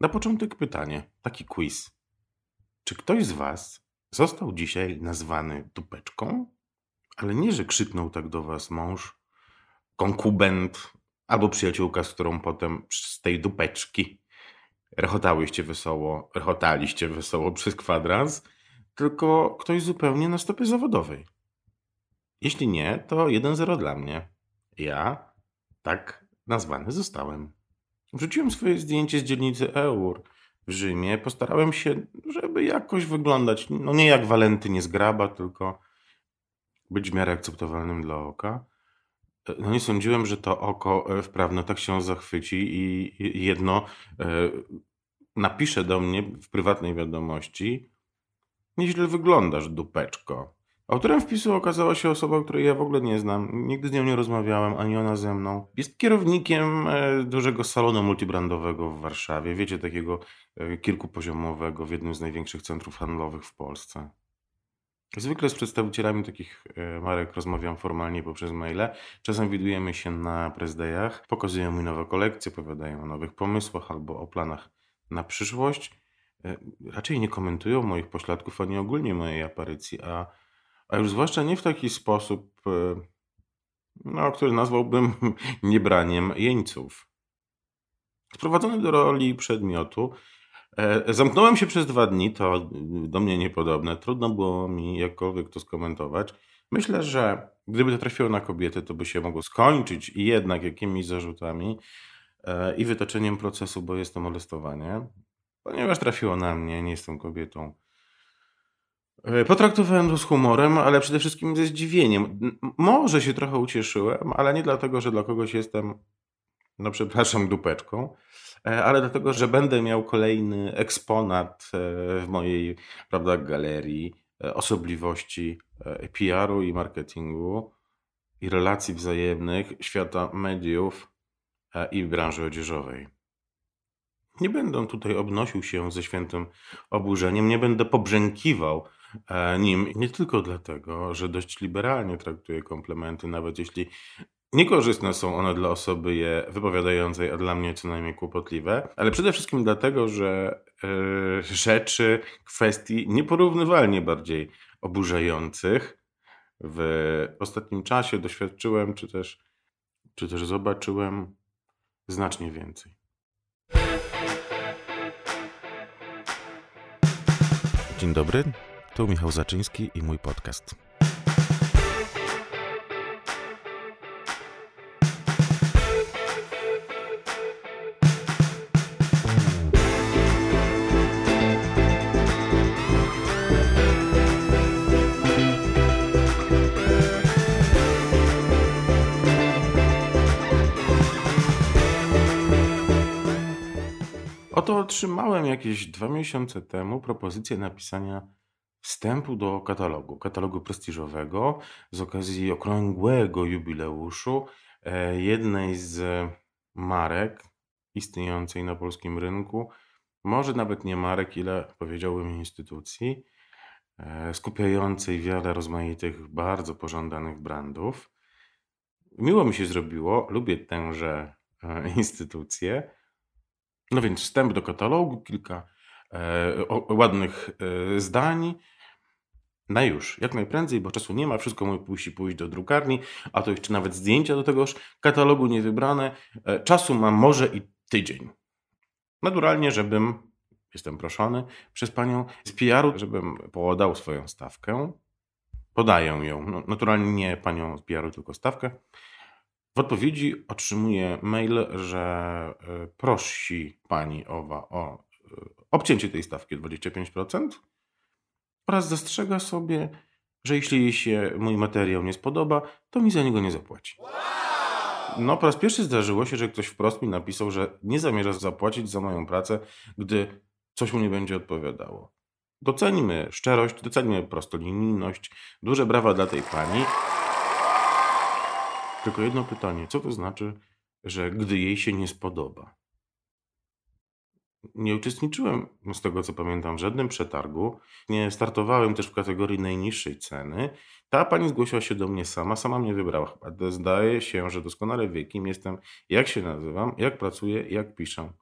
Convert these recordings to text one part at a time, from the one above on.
Na początek pytanie, taki quiz. Czy ktoś z Was został dzisiaj nazwany dupeczką? Ale nie, że krzyknął tak do Was mąż, konkubent albo przyjaciółka, z którą potem z tej dupeczki rechotałyście wesoło, rechotaliście wesoło przez kwadrans, tylko ktoś zupełnie na stopie zawodowej. Jeśli nie, to 1-0 dla mnie. Ja tak nazwany zostałem. Wrzuciłem swoje zdjęcie z dzielnicy Eur w Rzymie. Postarałem się, żeby jakoś wyglądać, no nie jak Walenty nie zgraba, tylko być w miarę akceptowalnym dla oka. No nie sądziłem, że to oko e, wprawne tak się zachwyci i jedno e, napisze do mnie w prywatnej wiadomości Nieźle wyglądasz, dupeczko. Autorem wpisu okazała się osoba, której ja w ogóle nie znam. Nigdy z nią nie rozmawiałem, ani ona ze mną. Jest kierownikiem e, dużego salonu multibrandowego w Warszawie. Wiecie, takiego e, kilkupoziomowego w jednym z największych centrów handlowych w Polsce. Zwykle z przedstawicielami takich e, marek rozmawiam formalnie poprzez maile. Czasem widujemy się na prezdejach, pokazują mi nowe kolekcje, opowiadają o nowych pomysłach albo o planach na przyszłość. Raczej nie komentują moich pośladków, ani ogólnie mojej aparycji, a a już zwłaszcza nie w taki sposób, e, no, który nazwałbym niebraniem jeńców. Sprowadzony do roli przedmiotu, e, zamknąłem się przez dwa dni, to do mnie niepodobne. Trudno było mi jakkolwiek to skomentować. Myślę, że gdyby to trafiło na kobiety, to by się mogło skończyć i jednak jakimiś zarzutami e, i wytoczeniem procesu, bo jest to molestowanie. Ponieważ trafiło na mnie, nie jestem kobietą. E, potraktowałem to z humorem, ale przede wszystkim ze zdziwieniem. Może się trochę ucieszyłem, ale nie dlatego, że dla kogoś jestem, no przepraszam, dupeczką, e, ale dlatego, że będę miał kolejny eksponat e, w mojej, prawda, galerii osobliwości PR-u i marketingu i relacji wzajemnych świata mediów i branży odzieżowej. Nie będę tutaj obnosił się ze świętym oburzeniem, nie będę pobrzękiwał nim nie tylko dlatego, że dość liberalnie traktuje komplementy, nawet jeśli niekorzystne są one dla osoby je wypowiadającej, a dla mnie co najmniej kłopotliwe, ale przede wszystkim dlatego, że yy, rzeczy, kwestii nieporównywalnie bardziej oburzających w ostatnim czasie doświadczyłem, czy też, czy też zobaczyłem znacznie więcej. Dzień dobry. Tu Michał Zaczyński i mój podcast. Oto otrzymałem jakieś dwa miesiące temu propozycję napisania wstępu do katalogu, katalogu prestiżowego z okazji okrągłego jubileuszu e, jednej z marek istniejącej na polskim rynku, może nawet nie marek, ile powiedziałbym instytucji, e, skupiającej wiele rozmaitych, bardzo pożądanych brandów. Miło mi się zrobiło, lubię tęże e, instytucje. No więc wstęp do katalogu, kilka ładnych zdań, na już, jak najprędzej, bo czasu nie ma, wszystko musi pójść do drukarni, a to jeszcze nawet zdjęcia do tegoż katalogu nie wybrane. E, czasu mam może i tydzień. Naturalnie, żebym, jestem proszony przez panią z PR-u, żebym podał swoją stawkę. Podaję ją, no, naturalnie nie panią z PR-u, tylko stawkę. W odpowiedzi otrzymuję mail, że e, prosi pani owa o e, obcięcie tej stawki 25% oraz zastrzega sobie, że jeśli jej się mój materiał nie spodoba, to mi za niego nie zapłaci. No, po raz pierwszy zdarzyło się, że ktoś wprost mi napisał, że nie zamierza zapłacić za moją pracę, gdy coś mu nie będzie odpowiadało. Docenimy szczerość, docenimy prostolinijność. Duże brawa dla tej pani. Tylko jedno pytanie: co to znaczy, że gdy jej się nie spodoba? Nie uczestniczyłem, z tego co pamiętam, w żadnym przetargu. Nie startowałem też w kategorii najniższej ceny. Ta pani zgłosiła się do mnie sama, sama mnie wybrała. Zdaje się, że doskonale wie, kim jestem, jak się nazywam, jak pracuję, jak piszę.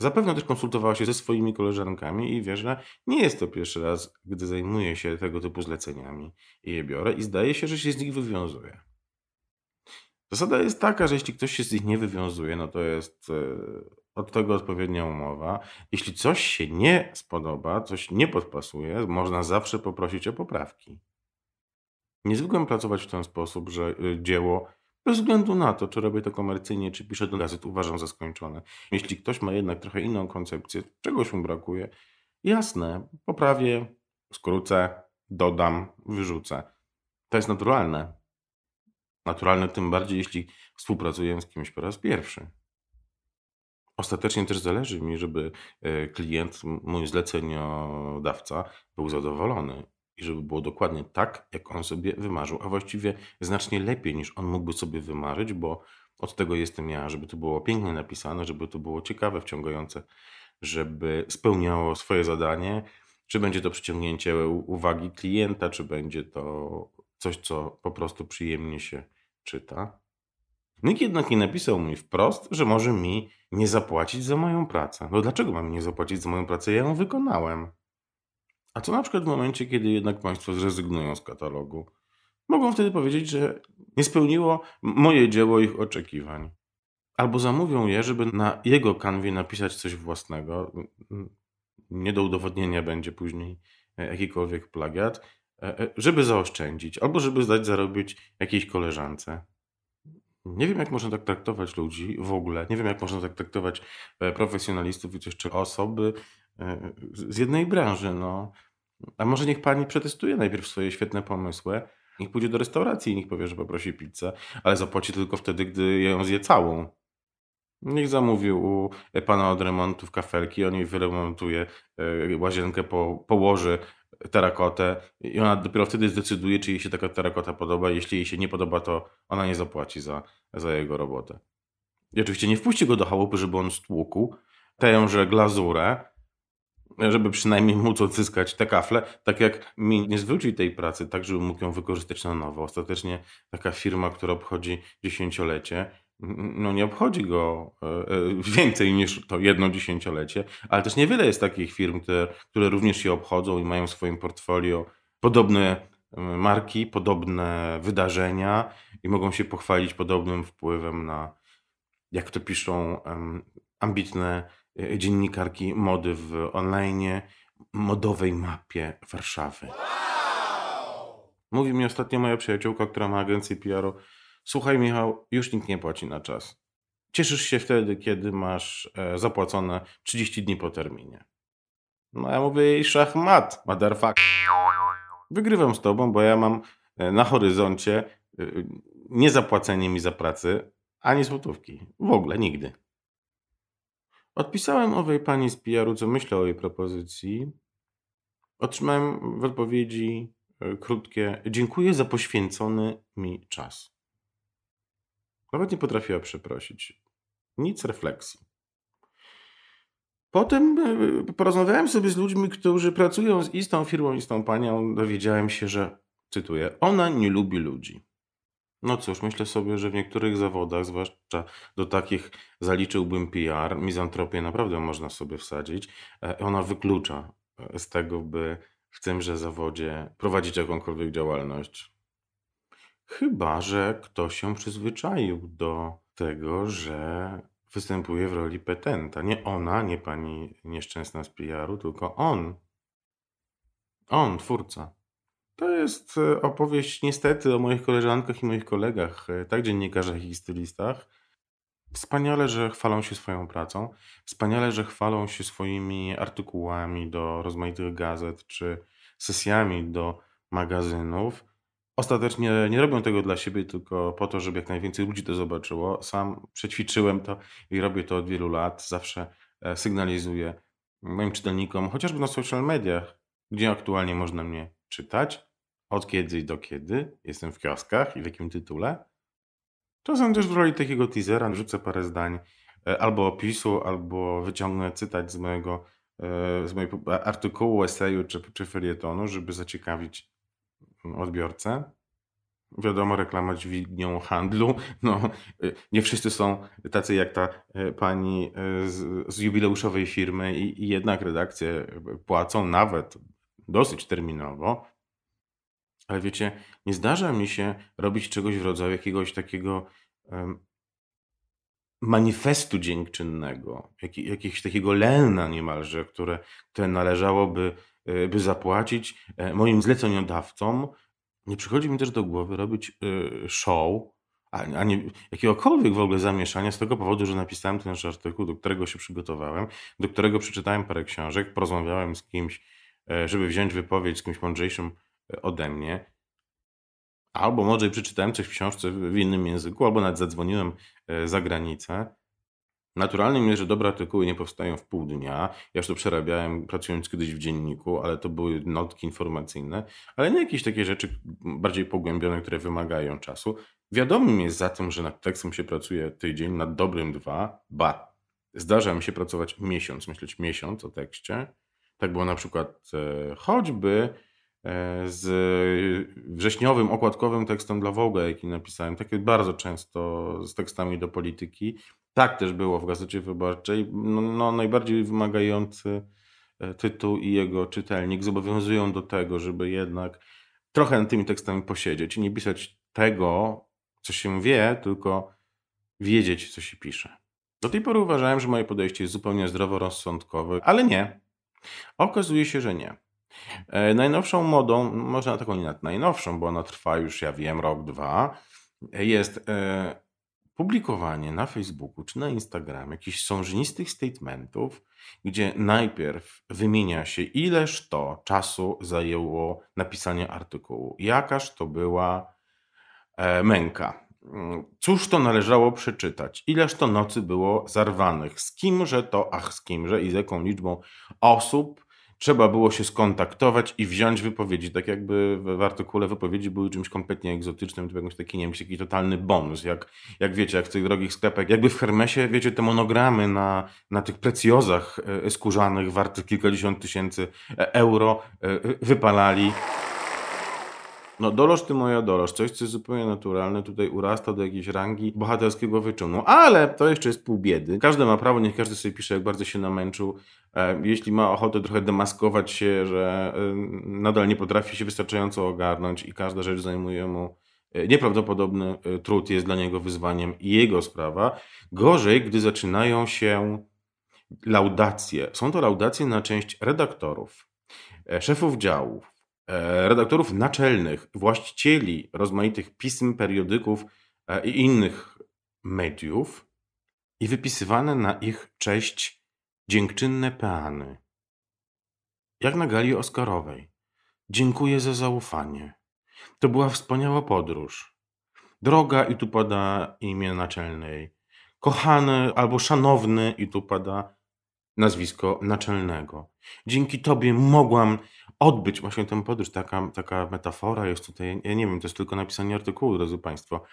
Zapewne też konsultowała się ze swoimi koleżankami i wie, że nie jest to pierwszy raz, gdy zajmuje się tego typu zleceniami i je biorę i zdaje się, że się z nich wywiązuje. Zasada jest taka, że jeśli ktoś się z nich nie wywiązuje, no to jest e, od tego odpowiednia umowa. Jeśli coś się nie spodoba, coś nie podpasuje, można zawsze poprosić o poprawki. Nie zwykłem pracować w ten sposób, że e, dzieło bez względu na to, czy robię to komercyjnie, czy piszę do gazet, uważam za skończone. Jeśli ktoś ma jednak trochę inną koncepcję, czegoś mu brakuje, jasne, poprawię, skrócę, dodam, wyrzucę. To jest naturalne. Naturalne tym bardziej, jeśli współpracuję z kimś po raz pierwszy. Ostatecznie też zależy mi, żeby e, klient, mój zleceniodawca, był zadowolony i żeby było dokładnie tak, jak on sobie wymarzył, a właściwie znacznie lepiej niż on mógłby sobie wymarzyć, bo od tego jestem ja, żeby to było pięknie napisane, żeby to było ciekawe, wciągające, żeby spełniało swoje zadanie, czy będzie to przyciągnięcie uwagi klienta, czy będzie to coś, co po prostu przyjemnie się czyta. Nikt jednak nie napisał mi wprost, że może mi nie zapłacić za moją pracę. No dlaczego mam nie zapłacić za moją pracę? Ja ją wykonałem. A co na przykład w momencie, kiedy jednak Państwo zrezygnują z katalogu? Mogą wtedy powiedzieć, że nie spełniło moje dzieło ich oczekiwań. Albo zamówią je, żeby na jego kanwie napisać coś własnego. Nie do udowodnienia będzie później e, jakikolwiek plagiat, e, e, żeby zaoszczędzić, albo żeby zdać zarobić jakiejś koleżance. Nie wiem, jak można tak traktować ludzi w ogóle. Nie wiem, jak można tak traktować profesjonalistów i jeszcze osoby, E, z jednej branży. No. A może niech pani przetestuje najpierw swoje świetne pomysły, niech pójdzie do restauracji i niech powie, że poprosi pizzę, ale zapłaci tylko wtedy, gdy ją zje całą. Niech zamówił u pana od remontów kafelki, on jej wyremontuje e, łazienkę, po, położy terakotę i ona dopiero wtedy zdecyduje, czy jej się taka terakota podoba. Jeśli jej się nie podoba, to ona nie zapłaci za, za jego robotę. I oczywiście nie wpuści go do chałupy, żeby on stłukł tęże glazurę, żeby przynajmniej móc odzyskać te kafle, tak jak mi nie zwrócił tej pracy, tak żeby mógł ją wykorzystać na nowo. Ostatecznie taka firma, która obchodzi dziesięciolecie, no nie obchodzi go e, e, więcej niż to jedno dziesięciolecie, ale też niewiele jest takich firm, które, które również się obchodzą i mają w swoim portfolio podobne marki, podobne wydarzenia i mogą się pochwalić podobnym wpływem na, jak to piszą, ambitne E, dziennikarki mody w online, modowej mapie Warszawy. Mówi mi ostatnio moja przyjaciółka, która ma agencję PR-u. Słuchaj, Michał, już nikt nie płaci na czas. Cieszysz się wtedy, kiedy masz e, zapłacone 30 dni po terminie. No ja mówię jej szachmat, motherfucker. Wygrywam z tobą, bo ja mam e, na horyzoncie niezapłacenie mi za pracę ani złotówki. W ogóle nigdy. Odpisałem owej pani z PR-u, co myślę o jej propozycji. Otrzymałem w odpowiedzi e, krótkie dziękuję za poświęcony mi czas. Nawet nie potrafiła przeprosić. Nic refleksji. Potem e, porozmawiałem sobie z ludźmi, którzy pracują z istą firmą, istą panią. Dowiedziałem się, że, cytuję, ona nie lubi ludzi. No cóż, myślę sobie, że w niektórych zawodach, zwłaszcza do takich zaliczyłbym PR, mizantropię naprawdę można sobie wsadzić. E, ona wyklucza e, z tego, by w tymże zawodzie prowadzić jakąkolwiek działalność. Chyba, że ktoś się przyzwyczaił do tego, że występuje w roli petenta. Nie ona, nie pani nieszczęsna z PR-u, tylko on. On, twórca. To jest e, opowieść niestety o moich koleżankach i moich kolegach, e, tak dziennikarzach i stylistach. Wspaniale, że chwalą się swoją pracą. Wspaniale, że chwalą się swoimi artykułami do rozmaitych gazet czy sesjami do magazynów. Ostatecznie nie robią tego dla siebie, tylko po to, żeby jak najwięcej ludzi to zobaczyło. Sam przećwiczyłem to i robię to od wielu lat. Zawsze e, sygnalizuję moim czytelnikom, chociażby na social mediach, gdzie aktualnie można mnie czytać, od kiedy i do kiedy, jestem w kioskach i w jakim tytule. Czasem też w roli takiego teasera wrzucę parę zdań e, albo opisu, albo wyciągnę cytać z mojego, e, z mojego artykułu, eseju czy, czy felietonu, żeby zaciekawić odbiorcę. Wiadomo, reklama dźwignią handlu. No, nie wszyscy są tacy jak ta pani z, z jubileuszowej firmy i, i jednak redakcje płacą nawet dosyć terminowo. Ale wiecie, nie zdarza mi się robić czegoś w rodzaju jakiegoś takiego um, manifestu dziękczynnego, jak, jakiegoś takiego lena niemalże, które, które należałoby by zapłacić e, moim zleceniodawcom. Nie przychodzi mi też do głowy robić e, show, a nie jakiegokolwiek w ogóle zamieszania z tego powodu, że napisałem ten artykuł, do którego się przygotowałem, do którego przeczytałem parę książek, porozmawiałem z kimś, żeby wziąć wypowiedź z kimś mądrzejszym ode mnie. Albo może przeczytałem coś w książce w innym języku, albo nawet zadzwoniłem e, za granicę. Naturalnym jest, że dobre artykuły nie powstają w pół dnia. Ja już to przerabiałem pracując kiedyś w dzienniku, ale to były notki informacyjne, ale nie jakieś takie rzeczy bardziej pogłębione, które wymagają czasu. Wiadomym jest za tym, że nad tekstem się pracuje tydzień, nad dobrym dwa, ba. Zdarza mi się pracować miesiąc, myśleć miesiąc o tekście. Tak było na przykład e, choćby E, z wrześniowym okładkowym tekstem dla Vogue, jaki napisałem, takie bardzo często z tekstami do polityki. Tak też było w Gazecie Wyborczej. No, no, najbardziej wymagający e, tytuł i jego czytelnik zobowiązują do tego, żeby jednak trochę nad tymi tekstami posiedzieć i nie pisać tego, co się wie, tylko wiedzieć, co się pisze. Do tej pory uważałem, że moje podejście jest zupełnie zdroworozsądkowe, ale nie. Okazuje się, że nie. E, najnowszą modą, może taką nie najnowszą, bo ona trwa już, ja wiem, rok, dwa, jest e, publikowanie na Facebooku czy na Instagramie jakichś sążnistych statementów, gdzie najpierw wymienia się, ileż to czasu zajęło napisanie artykułu, jakaż to była e, męka. Cóż to należało przeczytać? Ileż to nocy było zarwanych? Z kimże to, ach, z kimże i z jaką liczbą osób trzeba było się skontaktować i wziąć wypowiedzi, tak jakby w artykule wypowiedzi były czymś kompletnie egzotycznym, to jakiś taki, nie wiem, taki totalny bonus, jak, jak wiecie, jak w tych drogich sklepach, jakby w Hermesie, wiecie, te monogramy na, na tych precjozach e, skórzanych wartych kilkadziesiąt tysięcy e, euro e, wypalali. No doloż ty moja doloż, coś co jest zupełnie naturalne, tutaj urasta do jakiejś rangi bohaterskiego wyczynu, ale to jeszcze jest pół biedy. Każdy ma prawo, niech każdy sobie pisze, jak bardzo się namęczył. E, jeśli ma ochotę trochę demaskować się, że e, nadal nie potrafi się wystarczająco ogarnąć i każda rzecz zajmuje mu e, nieprawdopodobny trud, jest dla niego wyzwaniem i jego sprawa. Gorzej, gdy zaczynają się laudacje. Są to laudacje na część redaktorów, szefów działów, redaktorów naczelnych, właścicieli rozmaitych pism, periodyków e, i innych mediów i wypisywane na ich cześć dziękczynne peany. Jak na gali Oscarowej. Dziękuję za zaufanie. To była wspaniała podróż. Droga i tu pada imię naczelnej. Kochany albo szanowny i tu pada nazwisko naczelnego. Dzięki tobie mogłam odbyć właśnie tę podróż. Taka, taka metafora jest tutaj, ja nie wiem, to jest tylko napisanie artykułu, drodzy Państwo.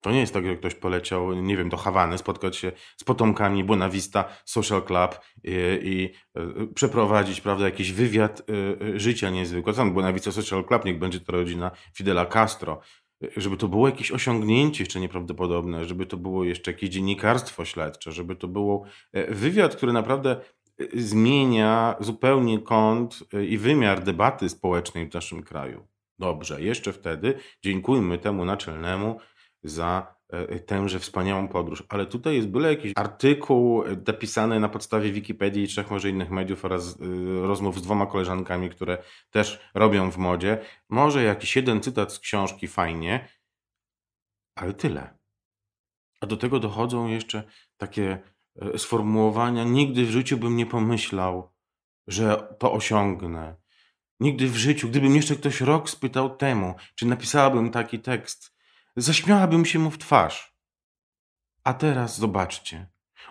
To nie jest tak, że ktoś poleciał, nie wiem, do Hawany, spotkać się z potomkami Buena Vista Social Club i, i y, przeprowadzić, prawda, jakiś wywiad y, y, życia niezwykłego. Tam Buena Vista Social Club, niech będzie to rodzina Fidela Castro. Żeby to było jakieś osiągnięcie jeszcze nieprawdopodobne, żeby to było jeszcze jakieś dziennikarstwo śledcze, żeby to było e, wywiad, który naprawdę zmienia zupełnie kąt y, i wymiar debaty społecznej w naszym kraju. Dobrze, jeszcze wtedy dziękujmy temu naczelnemu za y, tęże wspaniałą podróż. Ale tutaj jest byle jakiś artykuł y, napisany na podstawie Wikipedii i trzech może innych mediów oraz rozmów z dwoma koleżankami, które też robią w modzie. Może jakiś jeden cytat z książki fajnie, ale tyle. A do tego dochodzą jeszcze takie sformułowania, nigdy w życiu bym nie pomyślał, że to osiągnę. Nigdy w życiu, gdybym jeszcze ktoś rok spytał temu, czy napisałabym taki tekst, zaśmiałabym się mu w twarz. A teraz zobaczcie.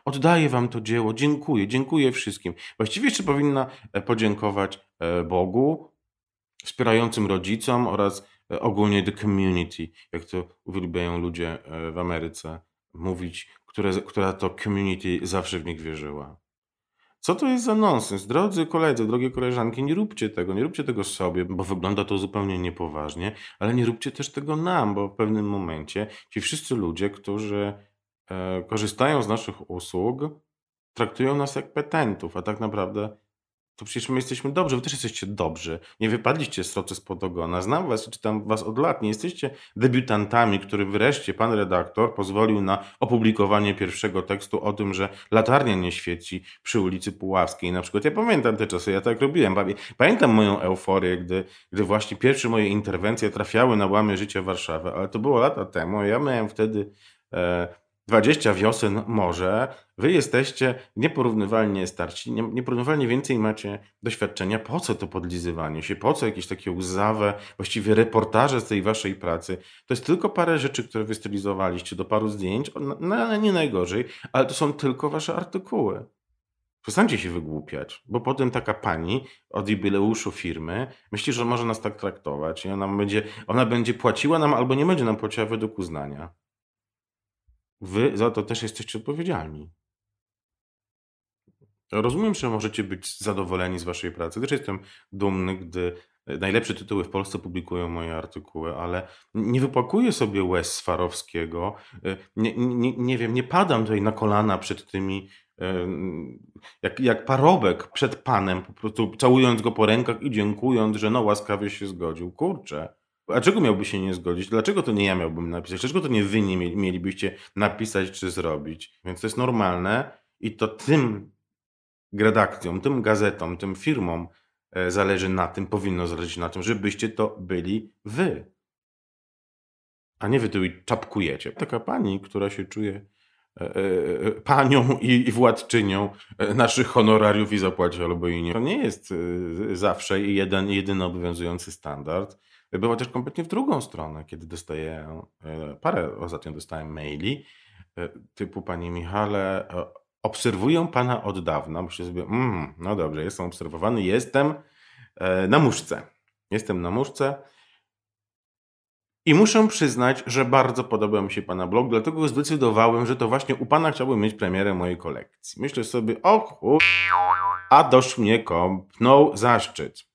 Oddaję wam to dzieło, dziękuję, dziękuję wszystkim. Właściwie jeszcze powinna e, podziękować e, Bogu, wspierającym rodzicom oraz ogólnie the community, jak to uwielbiają ludzie w Ameryce mówić, które, która to community zawsze w nich wierzyła. Co to jest za nonsens? Drodzy koledzy, drogie koleżanki, nie róbcie tego, nie róbcie tego sobie, bo wygląda to zupełnie niepoważnie, ale nie róbcie też tego nam, bo w pewnym momencie ci wszyscy ludzie, którzy e, korzystają z naszych usług, traktują nas jak petentów, a tak naprawdę to przecież my jesteśmy dobrzy, wy też jesteście dobrzy. Nie wypadliście z rocy spod ogona. Znam was, czytam was od lat. Nie jesteście debiutantami, który wreszcie pan redaktor pozwolił na opublikowanie pierwszego tekstu o tym, że latarnia nie świeci przy ulicy Puławskiej. Na przykład ja pamiętam te czasy, ja tak robiłem. Pamiętam moją euforię, gdy, gdy właśnie pierwsze moje interwencje trafiały na łamy życia Warszawy, ale to było lata temu. Ja miałem wtedy e, 20 wiosen może, wy jesteście nieporównywalnie starsi, nieporównywalnie więcej macie doświadczenia. Po co to podlizywanie się? Po co jakieś takie łzawe, właściwie reportaże z tej waszej pracy? To jest tylko parę rzeczy, które wystylizowaliście do paru zdjęć, no, nie najgorzej, ale to są tylko wasze artykuły. Przestańcie się wygłupiać, bo potem taka pani od jubileuszu firmy myśli, że może nas tak traktować i ona będzie, ona będzie płaciła nam albo nie będzie nam płaciła według uznania. Wy za to też jesteście odpowiedzialni. Rozumiem, że możecie być zadowoleni z waszej pracy. Też jestem dumny, gdy najlepsze tytuły w Polsce publikują moje artykuły, ale nie wypłakuję sobie łez Swarowskiego. Nie, nie, nie wiem, nie padam tutaj na kolana przed tymi, jak, jak parobek przed Panem, po prostu całując go po rękach i dziękując, że no łaskawie się zgodził. Kurczę. Dlaczego miałby się nie zgodzić? Dlaczego to nie ja miałbym napisać? Dlaczego to nie wy nie mielibyście napisać czy zrobić? Więc to jest normalne i to tym redakcjom, tym gazetom, tym firmom e, zależy na tym, powinno zależeć na tym, żebyście to byli wy. A nie wy tu czapkujecie. Taka pani, która się czuje e, e, panią i władczynią naszych honorariów i zapłaci albo i nie. To nie jest zawsze jeden, jedyny obowiązujący standard. Była też kompletnie w drugą stronę, kiedy dostaję, e, parę ostatnio dostałem maili e, typu Panie Michale, e, obserwuję Pana od dawna. Myślę sobie, mm, no dobrze, jestem obserwowany, jestem na muszce. Jestem na muszce. I muszę przyznać, że bardzo podoba mi się Pana blog, dlatego zdecydowałem, że to właśnie u Pana chciałbym mieć premierę mojej kolekcji. Myślę sobie, o chuj, a dosz mnie kopnął zaszczyt.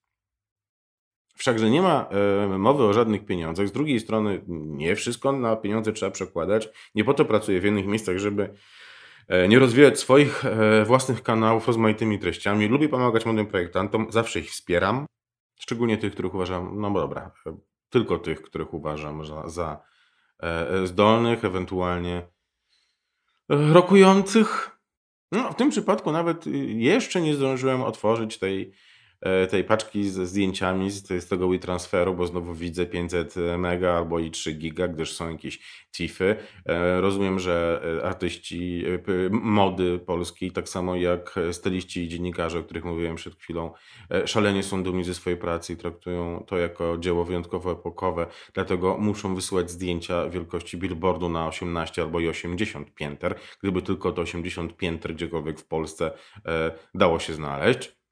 Wszakże nie ma e, mowy o żadnych pieniądzach. Z drugiej strony nie wszystko na pieniądze trzeba przekładać. Nie po to pracuję w jednych miejscach, żeby e, nie rozwijać swoich e, własnych kanałów rozmaitymi treściami. Lubię pomagać młodym projektantom, zawsze ich wspieram. Szczególnie tych, których uważam, no dobra, tylko tych, których uważam za, za zdolnych, ewentualnie rokujących. No, w tym przypadku nawet jeszcze nie zdążyłem otworzyć tej tej paczki ze zdjęciami z, z tego WeTransferu, bo znowu widzę 500 mega albo i 3 giga, gdyż są jakieś TIFy. E, rozumiem, że e, artyści mody polskiej, tak samo jak styliści i dziennikarze, o których mówiłem przed chwilą, szalenie są dumni ze swojej pracy i traktują to jako dzieło wyjątkowo epokowe, dlatego muszą wysyłać zdjęcia wielkości billboardu na 18 albo i 80 pięter, gdyby tylko to 80 pięter gdziekolwiek w Polsce dało się znaleźć.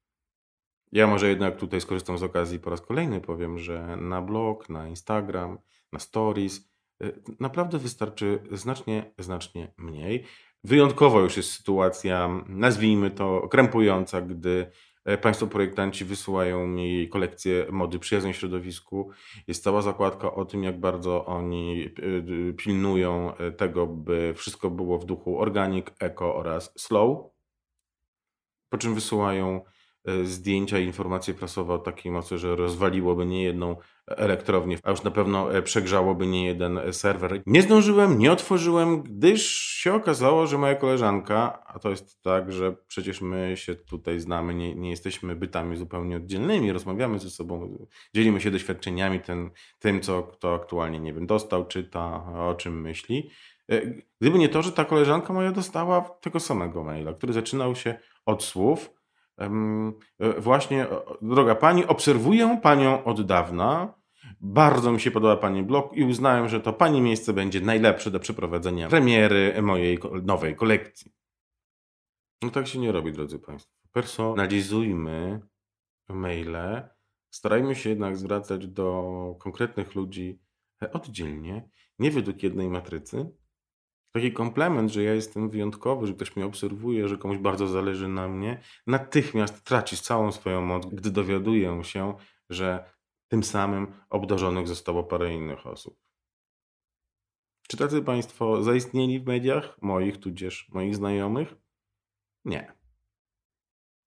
Ja może jednak tutaj skorzystam z okazji po raz kolejny powiem, że na blog, na Instagram, na stories y, naprawdę wystarczy znacznie, znacznie mniej. Wyjątkowo już jest sytuacja, nazwijmy to krępująca, gdy e, Państwo projektanci wysyłają mi kolekcję mody przyjaznej środowisku. Jest cała zakładka o tym, jak bardzo oni y, pilnują e, tego, by wszystko było w duchu organic, eco oraz slow. Po czym wysyłają zdjęcia i informacje prasowe o takiej mocy, że rozwaliłoby nie jedną elektrownię, a już na pewno e, przegrzałoby nie jeden serwer. Nie zdążyłem, nie otworzyłem, gdyż się okazało, że moja koleżanka, a to jest tak, że przecież my się tutaj znamy, nie, nie jesteśmy bytami zupełnie oddzielnymi, rozmawiamy ze sobą, dzielimy się doświadczeniami, ten, tym, co kto aktualnie, nie wiem, dostał, czyta, o czym myśli. E, gdyby nie to, że ta koleżanka moja dostała tego samego maila, który zaczynał się od słów, E, właśnie, droga pani, obserwuję panią od dawna. Bardzo mi się podoba pani blog i uznałem, że to pani miejsce będzie najlepsze do przeprowadzenia premiery mojej nowej kolekcji. No tak się nie robi, drodzy państwo. Personalizujmy maile. Starajmy się jednak zwracać do konkretnych ludzi oddzielnie, nie według jednej matrycy, Taki komplement, że ja jestem wyjątkowy, że ktoś mnie obserwuje, że komuś bardzo zależy na mnie, natychmiast traci całą swoją moc, gdy dowiaduję się, że tym samym obdarzonych zostało parę innych osób. Czy tacy Państwo zaistnieli w mediach, moich tudzież moich znajomych? Nie.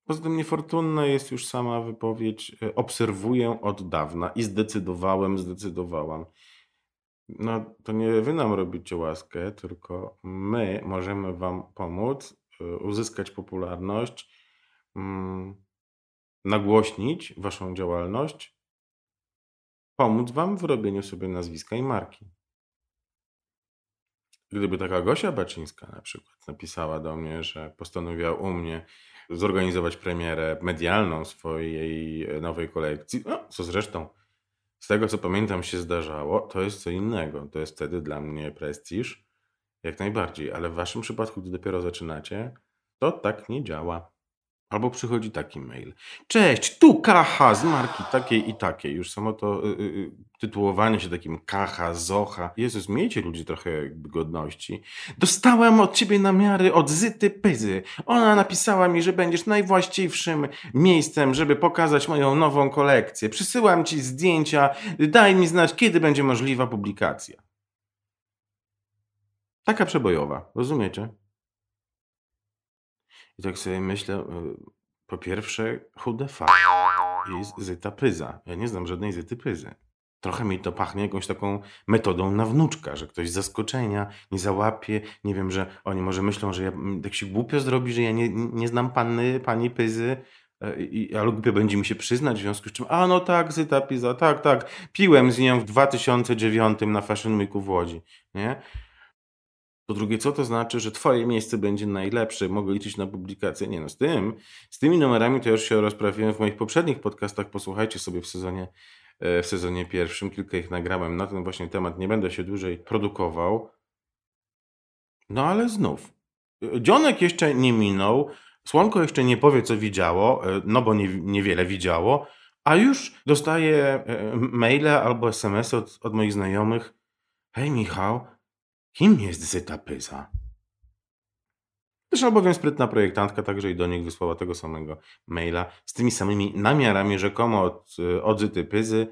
Poza tym niefortunna jest już sama wypowiedź e, obserwuję od dawna i zdecydowałem, zdecydowałam. No to nie wy nam robicie łaskę, tylko my możemy wam pomóc e, uzyskać popularność, mm, nagłośnić waszą działalność, pomóc wam w robieniu sobie nazwiska i marki. Gdyby taka Gosia Baczyńska na przykład napisała do mnie, że postanowiła u mnie zorganizować premierę medialną swojej nowej kolekcji, no, co zresztą z tego co pamiętam się zdarzało, to jest co innego. To jest wtedy dla mnie prestiż, jak najbardziej, ale w waszym przypadku, gdy dopiero zaczynacie, to tak nie działa. Albo przychodzi taki mail. Cześć, tu Kacha z marki takiej i takiej. Już samo to y, y, y, tytułowanie się takim Kacha, Zocha. Jezus, miejcie ludzie trochę godności. Dostałem od ciebie namiary od Zyty Pyzy. Ona napisała mi, że będziesz najwłaściwszym miejscem, żeby pokazać moją nową kolekcję. Przysyłam ci zdjęcia. Daj mi znać, kiedy będzie możliwa publikacja. Taka przebojowa, rozumiecie? I tak sobie myślę, e, po pierwsze, the fuck jest Zyta Pyza? Ja nie znam żadnej Zyty Pyzy. Trochę mi to pachnie jakąś taką metodą na wnuczka, że ktoś z zaskoczenia nie załapie, nie wiem, że oni może myślą, że ja tak się głupio zrobi, że ja nie, nie znam panny, pani Pyzy, e, i, ale głupio będzie mi się przyznać, w związku z czym, a no tak, Zyta Pyza, tak, tak, piłem z nią w 2009 na Fashion Weeku w Łodzi, nie? Po drugie, co to znaczy, że twoje miejsce będzie najlepsze, mogę liczyć na publikację? Nie no, z tym, z tymi numerami to już się rozprawiłem w moich poprzednich podcastach, posłuchajcie sobie w sezonie, e, w sezonie pierwszym, kilka ich nagrałem na ten właśnie temat, nie będę się dłużej produkował. No ale znów, dzionek jeszcze nie minął, słonko jeszcze nie powie, co widziało, e, no bo nie, niewiele widziało, a już dostaję e, maile albo SMS od, od moich znajomych. Hej Michał, Kim jest Zyta Pyza? Też albowiem sprytna projektantka także i do nich wysłała tego samego maila z tymi samymi namiarami rzekomo od, od Zyty Pyzy.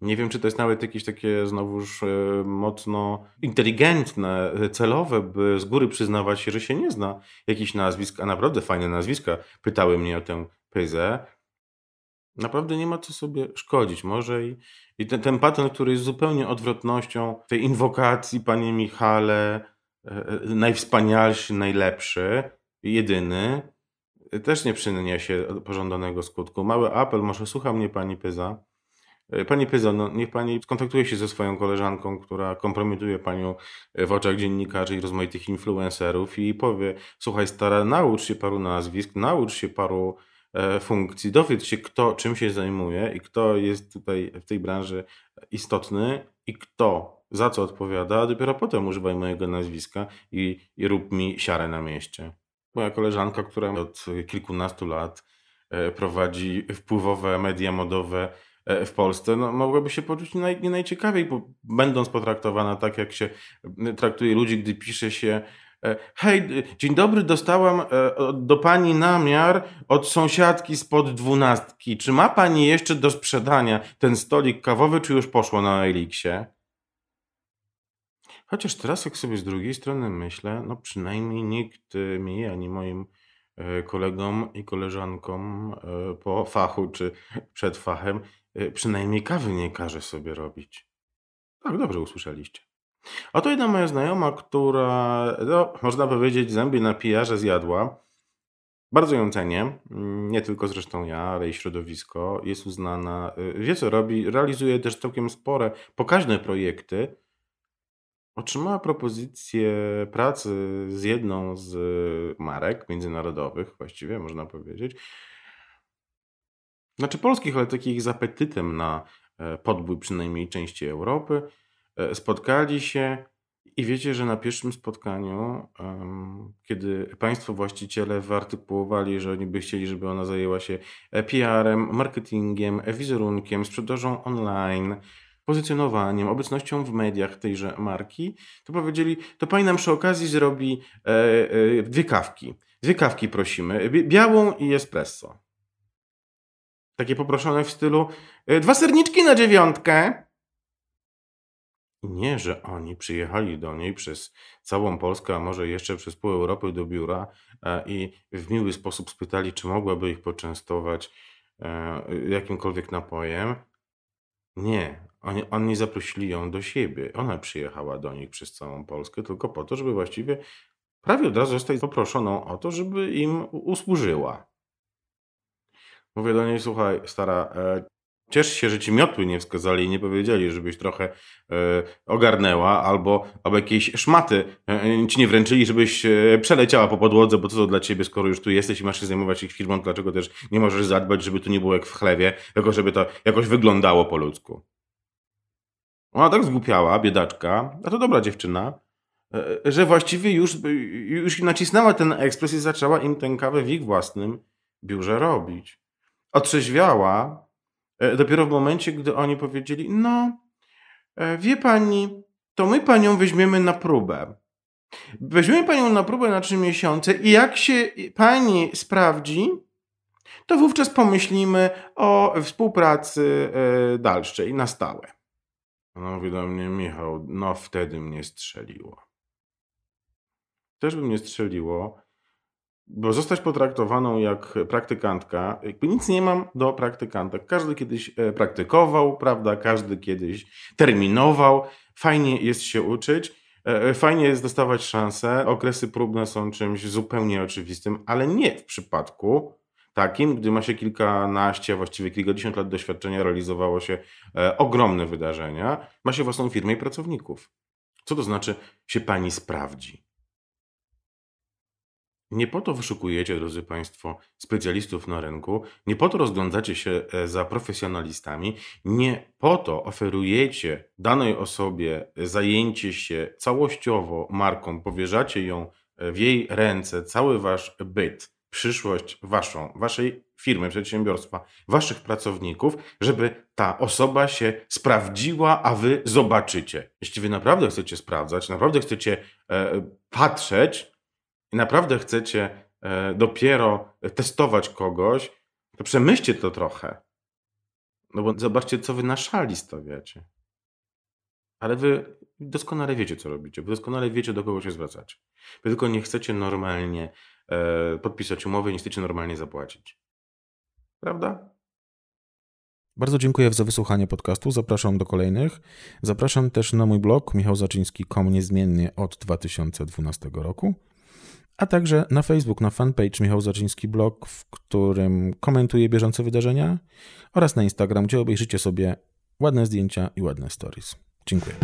Nie wiem, czy to jest nawet jakieś takie znowuż e, mocno inteligentne, celowe, by z góry przyznawać się, że się nie zna jakichś nazwisk, a naprawdę fajne nazwiska. Pytały mnie o tę Pyzę. Naprawdę nie ma co sobie szkodzić. Może i, i ten, ten patent, który jest zupełnie odwrotnością tej inwokacji, panie Michale, e, e, najwspanialszy, najlepszy, jedyny, też nie przyniesie pożądanego skutku. Mały apel, może słucha mnie pani Pyza. E, pani Pyza, no niech pani skontaktuje się ze swoją koleżanką, która kompromituje panią w oczach dziennikarzy i rozmaitych influencerów i powie, słuchaj stara, naucz się paru nazwisk, naucz się paru E, funkcji. Dowiedz się, kto czym się zajmuje i kto jest tutaj w tej branży istotny i kto za co odpowiada, a dopiero potem używaj mojego nazwiska i, i rób mi siarę na mieście. Moja koleżanka, która od kilkunastu lat e, prowadzi wpływowe media modowe e, w Polsce, no, mogłaby się poczuć naj, nie najciekawiej, bo będąc potraktowana tak, jak się traktuje ludzi, gdy pisze się E, hej, dzień dobry, dostałam e, do pani namiar od sąsiadki spod dwunastki. Czy ma pani jeszcze do sprzedania ten stolik kawowy, czy już poszło na Eliksie? Chociaż teraz, jak sobie z drugiej strony myślę, no przynajmniej nikt mi ani moim e, kolegom i koleżankom po fachu czy przed fachem przynajmniej kawy nie każe sobie robić. Tak, dobrze usłyszeliście. Oto jedna moja znajoma, która, no, można powiedzieć, zęby na pijarze zjadła. Bardzo ją cenię, nie tylko zresztą ja, ale i środowisko. Jest uznana, y, wie co robi, realizuje też całkiem spore, pokaźne projekty. Otrzymała propozycję pracy z jedną z marek międzynarodowych, właściwie można powiedzieć. Znaczy polskich, ale takich z apetytem na e, podbój przynajmniej części Europy. E, spotkali się i wiecie, że na pierwszym spotkaniu, kiedy państwo właściciele wyartykułowali, że oni by chcieli, żeby ona zajęła się e, PR-em, marketingiem, e, wizerunkiem, sprzedażą online, pozycjonowaniem, obecnością w mediach tejże marki, to powiedzieli, to pani nam przy okazji zrobi dwie kawki. Dwie kawki prosimy, białą i espresso. Takie poproszone w stylu dwa serniczki na dziewiątkę. Nie, że oni przyjechali do niej przez całą Polskę, a może jeszcze przez pół Europy do biura e, i w miły sposób spytali, czy mogłaby ich poczęstować e, jakimkolwiek napojem. Nie, oni, oni zaprosili ją do siebie. Ona przyjechała do nich przez całą Polskę tylko po to, żeby właściwie prawie od razu zostać poproszoną o to, żeby im usłużyła. Mówię do niej, słuchaj, stara, e, ciesz się, że ci miotły nie wskazali i nie powiedzieli, żebyś trochę e, ogarnęła, albo, albo jakieś szmaty e, ci nie wręczyli, żebyś e, przeleciała po podłodze, bo co to dla ciebie, skoro już tu jesteś i masz się zajmować ich firmą, dlaczego też nie możesz zadbać, żeby tu nie było jak w chlewie, tylko żeby to jakoś wyglądało po ludzku. Ona tak zgłupiała, biedaczka, a to dobra dziewczyna, e, że właściwie już, już nacisnęła ten ekspres i zaczęła im tę kawę w ich własnym biurze robić. Otrzeźwiała e, dopiero w momencie, gdy oni powiedzieli: No, e, wie pani, to my panią weźmiemy na próbę. Weźmiemy panią na próbę na trzy miesiące i jak się pani sprawdzi, to wówczas pomyślimy o współpracy dalszej na stałe. Ona mówi do mnie, Michał, no wtedy mnie strzeliło. Też by mnie strzeliło, bo zostać potraktowaną jak praktykantka, jakby nic nie mam do praktykantek. Każdy kiedyś e, praktykował, prawda? Każdy kiedyś terminował. Fajnie jest się uczyć, e, e, fajnie jest dostawać szanse. Okresy próbne są czymś zupełnie oczywistym, ale nie w przypadku takim, gdy ma się kilkanaście, właściwie kilkadziesiąt lat doświadczenia, realizowało się ogromne wydarzenia, ma się własną firmę i pracowników. Co to znaczy się pani sprawdzi? Nie po to wyszukujecie, drodzy Państwo, specjalistów na rynku, nie po to rozglądacie się e, za profesjonalistami, nie po to oferujecie danej osobie zajęcie się całościowo marką, powierzacie ją e, w jej ręce, cały Wasz byt przyszłość waszą, waszej firmy, przedsiębiorstwa, waszych pracowników, żeby ta osoba się sprawdziła, a wy zobaczycie. Jeśli wy naprawdę chcecie sprawdzać, naprawdę chcecie e, patrzeć i naprawdę chcecie e, dopiero testować kogoś, to przemyślcie to trochę. No bo zobaczcie, co wy na szali stawiacie. Ale wy doskonale wiecie, co robicie. Wy doskonale wiecie, do kogo się zwracacie. Wy tylko nie chcecie normalnie E, podpisać umowę i nie chcecie normalnie zapłacić. Prawda? Bardzo dziękuję za wysłuchanie podcastu. Zapraszam do kolejnych. Zapraszam też na mój blog michałzaczyński.com niezmiennie od 2012 roku, a także na Facebook, na fanpage Michał Zaczyński Blog, w którym komentuję bieżące wydarzenia oraz na Instagram, gdzie obejrzycie sobie ładne zdjęcia i ładne stories. Dziękuję.